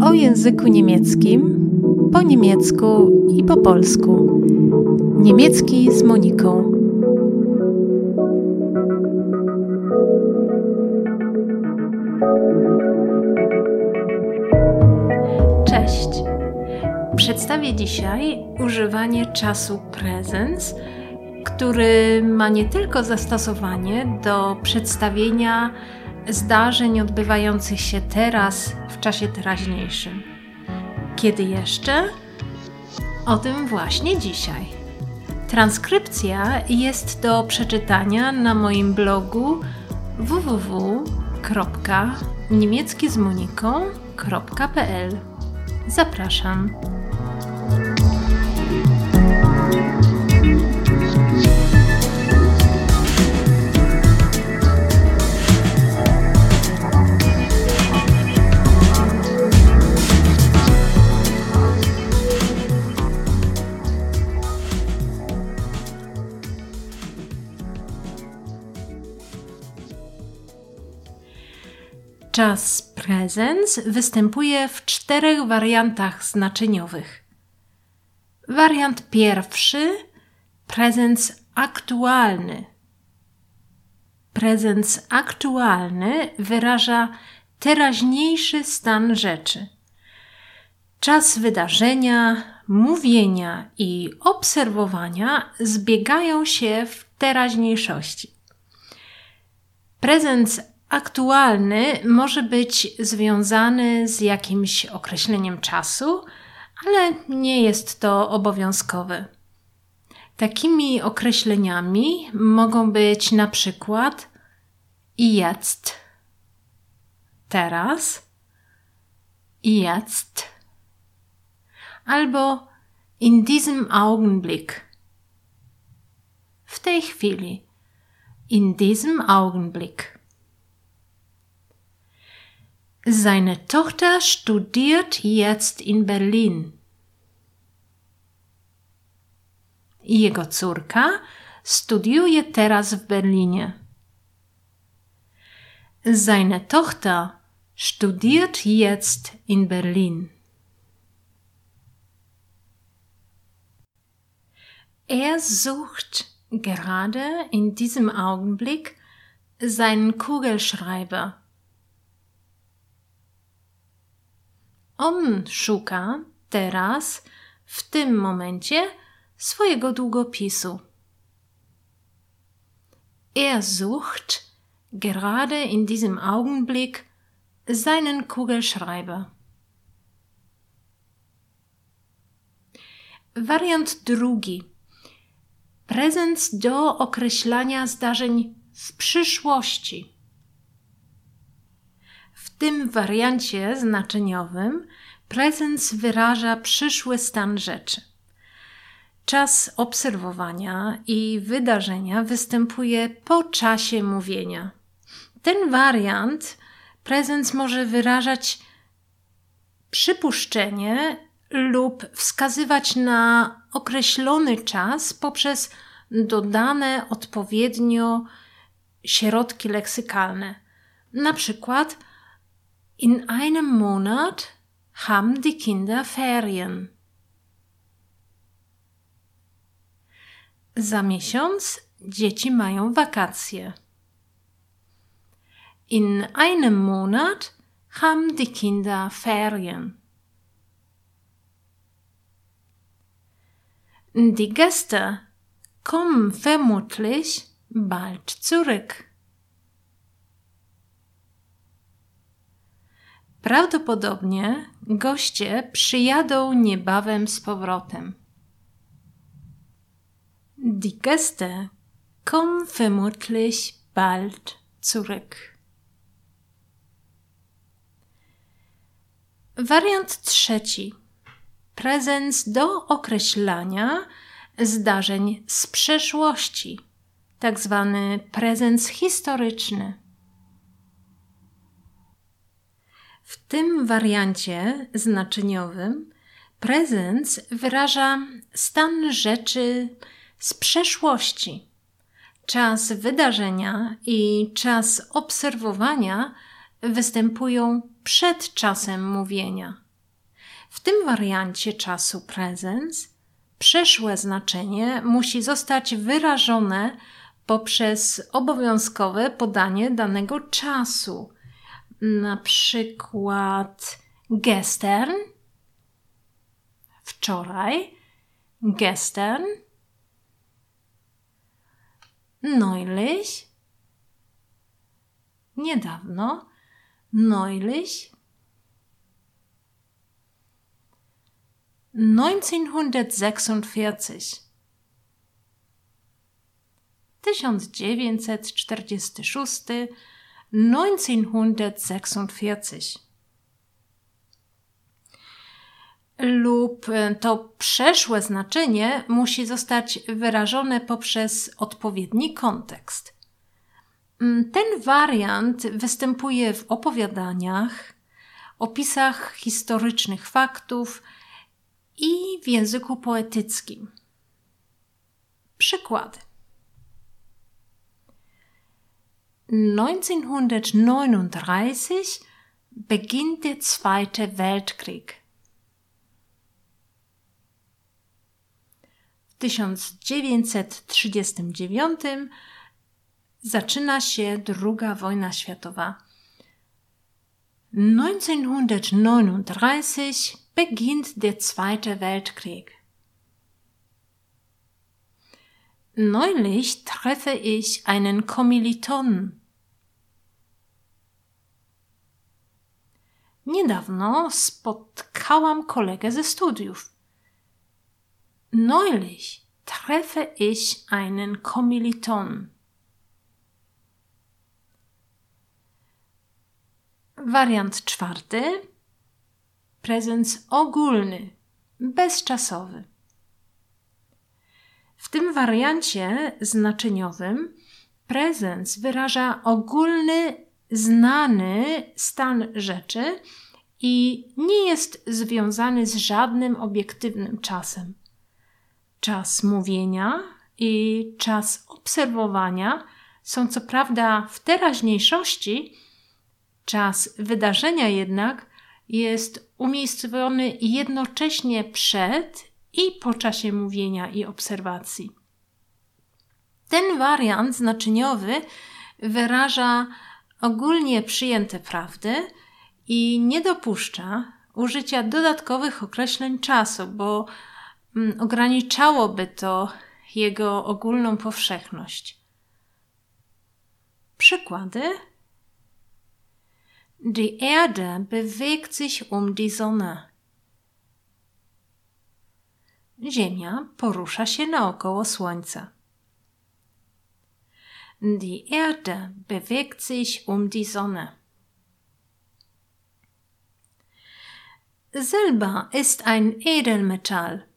O języku niemieckim, po niemiecku i po polsku. Niemiecki z Moniką. Cześć. Przedstawię dzisiaj używanie czasu presens, który ma nie tylko zastosowanie do przedstawienia zdarzeń odbywających się teraz w czasie teraźniejszym. Kiedy jeszcze? O tym właśnie dzisiaj. Transkrypcja jest do przeczytania na moim blogu www.niemieckizmoniką.pl. Zapraszam. Czas presens występuje w czterech wariantach znaczeniowych. Wariant pierwszy prezens aktualny. Prezens aktualny wyraża teraźniejszy stan rzeczy. Czas wydarzenia, mówienia i obserwowania zbiegają się w teraźniejszości. Prezens aktualny może być związany z jakimś określeniem czasu, ale nie jest to obowiązkowe. Takimi określeniami mogą być na przykład jetzt, teraz, jetzt, albo in diesem Augenblick, w tej chwili, in diesem Augenblick. Seine Tochter studiert jetzt in Berlin. Jego córka studiuje teraz w Berlinie. Seine Tochter studiert jetzt in Berlin. Er sucht gerade in diesem Augenblick seinen Kugelschreiber. On szuka teraz, w tym momencie, swojego długopisu. Er sucht gerade in diesem Augenblick seinen Kugelschreiber. Wariant drugi. Prezens do określania zdarzeń w przyszłości. Tym wariancie znaczeniowym prezens wyraża przyszły stan rzeczy. Czas obserwowania i wydarzenia występuje po czasie mówienia. Ten wariant prezens może wyrażać przypuszczenie lub wskazywać na określony czas poprzez dodane odpowiednio środki leksykalne. Na przykład In einem Monat haben die Kinder Ferien. Za miesiąc dzieci mają wakacje. In einem Monat haben die Kinder Ferien. Die Gäste kommen vermutlich bald zurück. Prawdopodobnie goście przyjadą niebawem z powrotem. Die Gäste kommen vermutlich bald zurück. Wariant trzeci. Prezens do określania zdarzeń z przeszłości, tak zwany prezens historyczny. W tym wariancie znaczeniowym prezens wyraża stan rzeczy z przeszłości, Czas wydarzenia i czas obserwowania występują przed czasem mówienia. W tym wariancie czasu presens przeszłe znaczenie musi zostać wyrażone poprzez obowiązkowe podanie danego czasu. Na przykład gestern, wczoraj, gestern, neulich, niedawno, neulich, 1946 1946 1946 lub to przeszłe znaczenie musi zostać wyrażone poprzez odpowiedni kontekst. Ten wariant występuje w opowiadaniach, opisach historycznych faktów i w języku poetyckim. Przykłady. 1939 beginnt der Zweite Weltkrieg. W 1939 zaczyna się II wojna światowa. 1939 beginnt der Zweite Weltkrieg. Neulich treffe ich einen Kommilitonen. Niedawno spotkałam kolegę ze studiów. Neulich treffe ich einen Kommiliton. Wariant czwarty. Prezens ogólny, bezczasowy. W tym wariancie znaczeniowym prezens wyraża ogólny, znany stan rzeczy i nie jest związany z żadnym obiektywnym czasem. Czas mówienia i czas obserwowania są co prawda w teraźniejszości, czas wydarzenia jednak jest umiejscowiony jednocześnie przed i po czasie mówienia i obserwacji. Ten wariant znaczeniowy wyraża ogólnie przyjęte prawdy i nie dopuszcza użycia dodatkowych określeń czasu, bo mm, ograniczałoby to jego ogólną powszechność. Przykłady. Die Erde bewegt sich um die Sonne. Ziemia porusza się naokoło Słońca. Die Erde bewegt sich um die Sonne. Silber ist ein Edelmetall.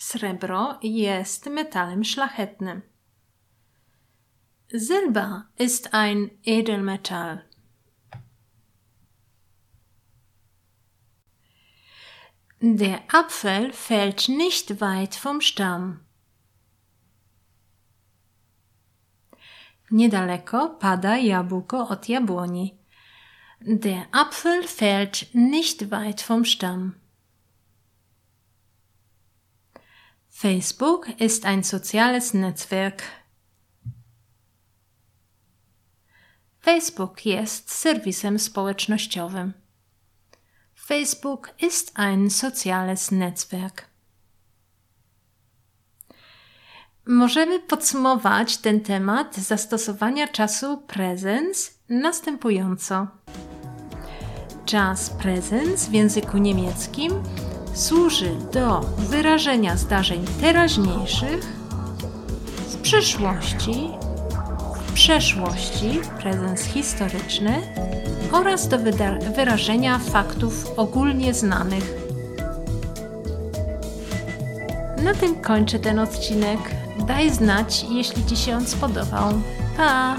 Srebro jest metalem szlachetnym. Silber ist ein Edelmetall. Der Apfel fällt nicht weit vom Stamm. Niedaleko pada jabłko od jabłoni. Der Apfel fällt nicht weit vom Stamm. Facebook ist ein soziales Netzwerk. Facebook jest serwisem społecznościowym. Facebook ist ein soziales Netzwerk. Możemy podsumować ten temat zastosowania czasu presens następująco. Czas presens w języku niemieckim służy do wyrażenia zdarzeń teraźniejszych, w przyszłości, w przeszłości, prezens historyczny oraz do wyrażenia faktów ogólnie znanych. Na tym kończę ten odcinek. Daj znać, jeśli Ci się on spodobał. Pa!